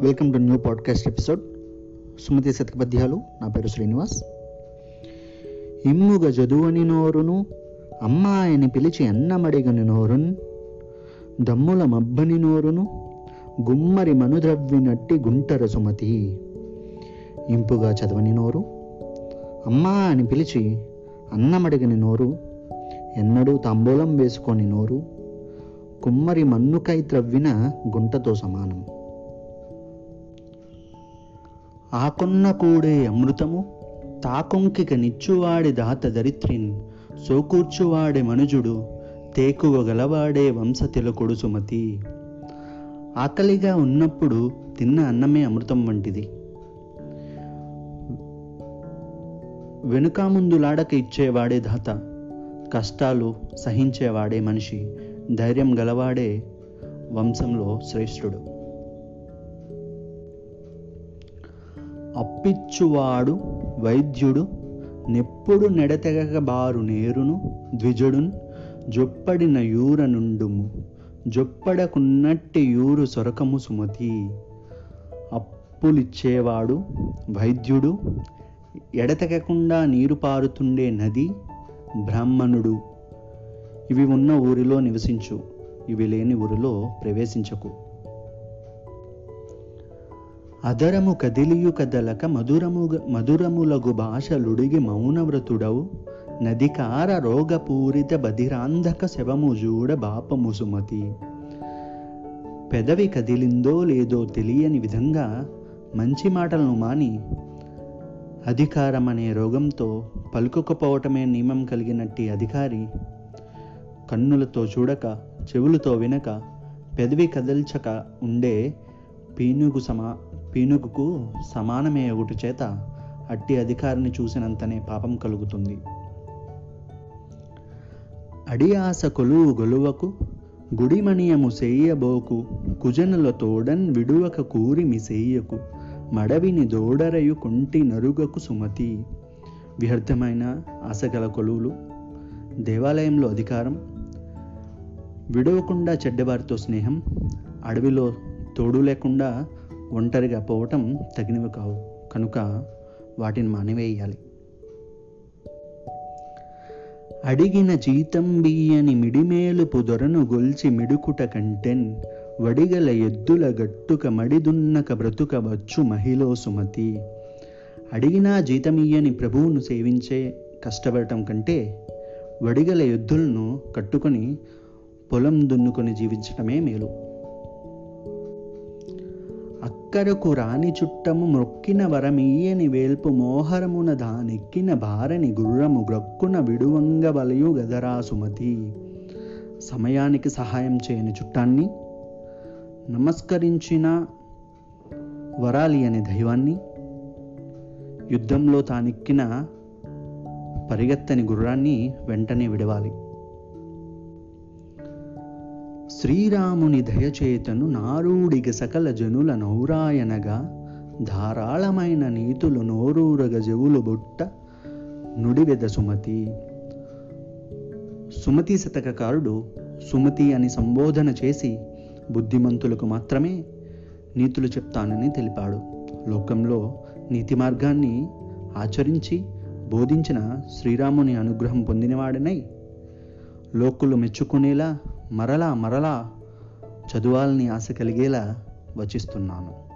Welcome to new podcast episode Sumati శతకపద్యాలు నా పేరు శ్రీనివాస్. ఇమ్ముగ జదువని నోరును అమ్మాయిని పిలిచి అన్నమడిగని నోరున్ దమ్ముల మబ్బని నోరును గుమ్మరి మనుద్రవ్వినట్టి గుంటర సుమతి. ఇంపుగా చదవని నోరు అమ్మా అని పిలిచి అన్నమడిగని నోరు ఎన్నడూ తాంబూలం వేసుకొని నోరు కుమ్మరి మన్నుకై త్రవ్విన గుంటతో సమానం. ఆకొన్న కూడే అమృతము తాకొంకిక నిచ్చువాడి దాత దరిత్రిన్ సోకూర్చువాడే మనుజుడు తేకువ గలవాడే వంశ తిలకుడు సుమతి ఆకలిగా ఉన్నప్పుడు తిన్న అన్నమే అమృతం వంటిది. వెనుక ముందులాడక ఇచ్చేవాడే దాత కష్టాలు సహించేవాడే మనిషి ధైర్యం గలవాడే వంశంలో శ్రేష్ఠుడు. అప్పిచ్చువాడు వైద్యుడు నెప్పుడు నెడతెగక బారు నేరును ద్విజుడున్ జొప్పడిన యూర నుండుము జొప్పడకున్నట్టి యూరు సొరకము సుమతి. అప్పులిచ్చేవాడు వైద్యుడు ఎడతెగకుండా నీరు పారుతుండే నది బ్రాహ్మణుడు. ఇవి ఉన్న ఊరిలో నివసించు ఇవి లేని ఊరిలో ప్రవేశించకు. అదరము కదిలియు కదలక మధురముగ మధురములగు భాషలుడిగి మౌనవ్రతుడవు. నదికార రోగపూరిత బధిరాంధక శవము జూడ బాపము సుమతి. పెదవి కదిలిందో లేదో తెలియని విధంగా మంచి మాటలను మాని అధికారం అనే రోగంతో పలుకుకపోవటమే నియమం కలిగినట్టి అధికారి కన్నులతో చూడక చెవులతో వినక పెదవి కదల్చక ఉండే పీనుగు సమా పీనుగుకు సమానమే ఒకటి చేత అట్టి అధికారిని చూసినంతనే పాపం కలుగుతుంది. అడి ఆశ కొలువు గొలువకు గుడిమణియము సేయబోకు కుజనుల తోడన్ విడువక కూరిమి సేయకు మడవిని దోడరయు కుంటి నరుగకు సుమతి. వ్యర్థమైన ఆశగల కొలువులు దేవాలయంలో అధికారం విడవకుండా చెడ్డవారితో స్నేహం అడవిలో తోడు లేకుండా ఒంటరిగా పోవటం తగినవి కావు. కనుక వాటిని మానివేయాలి. అడిగిన జీతం బియ్యని మిడిమేలు పుదొరను గొల్చి మిడుకుట కంటెన్ వడిగల ఎద్దుల గట్టుక మడిదున్నక బ్రతుక వచ్చు మహిళో సుమతి. అడిగినా జీతమియ్యని ప్రభువును సేవించే కష్టపడటం కంటే వడిగల ఎద్దులను కట్టుకొని పొలం దున్నుకొని జీవించటమే మేలు. ఒక్కరకు రాని చుట్టము మొక్కిన వరమీయని వేల్పు మోహరమున దానెక్కిన భారని గుర్రము గ్రక్కున విడువంగ వలయు గదరా సుమతి. సమయానికి సహాయం చేయని చుట్టాన్ని నమస్కరించిన వరాలి అనే దైవాన్ని యుద్ధంలో తానెక్కిన పరిగెత్తని గుర్రాన్ని వెంటనే విడవాలి. శ్రీరాముని దయచేతను నారూడిగ సకల జనుల నౌరాయనగా ధారాళమైన నీతులు నోరూరగ జవులు బుట్ట నుడివెద సుమతి. సుమతి శతకకారుడు సుమతి అని సంబోధన చేసి బుద్ధిమంతులకు మాత్రమే నీతులు చెప్తానని తెలిపాడు. లోకంలో నీతి మార్గాన్ని ఆచరించి బోధించిన శ్రీరాముని అనుగ్రహం పొందినవాడనై లోకులు మెచ్చుకునేలా మరలా మరలా చదువాలని ఆశ కలిగేలా వచిస్తున్నాను.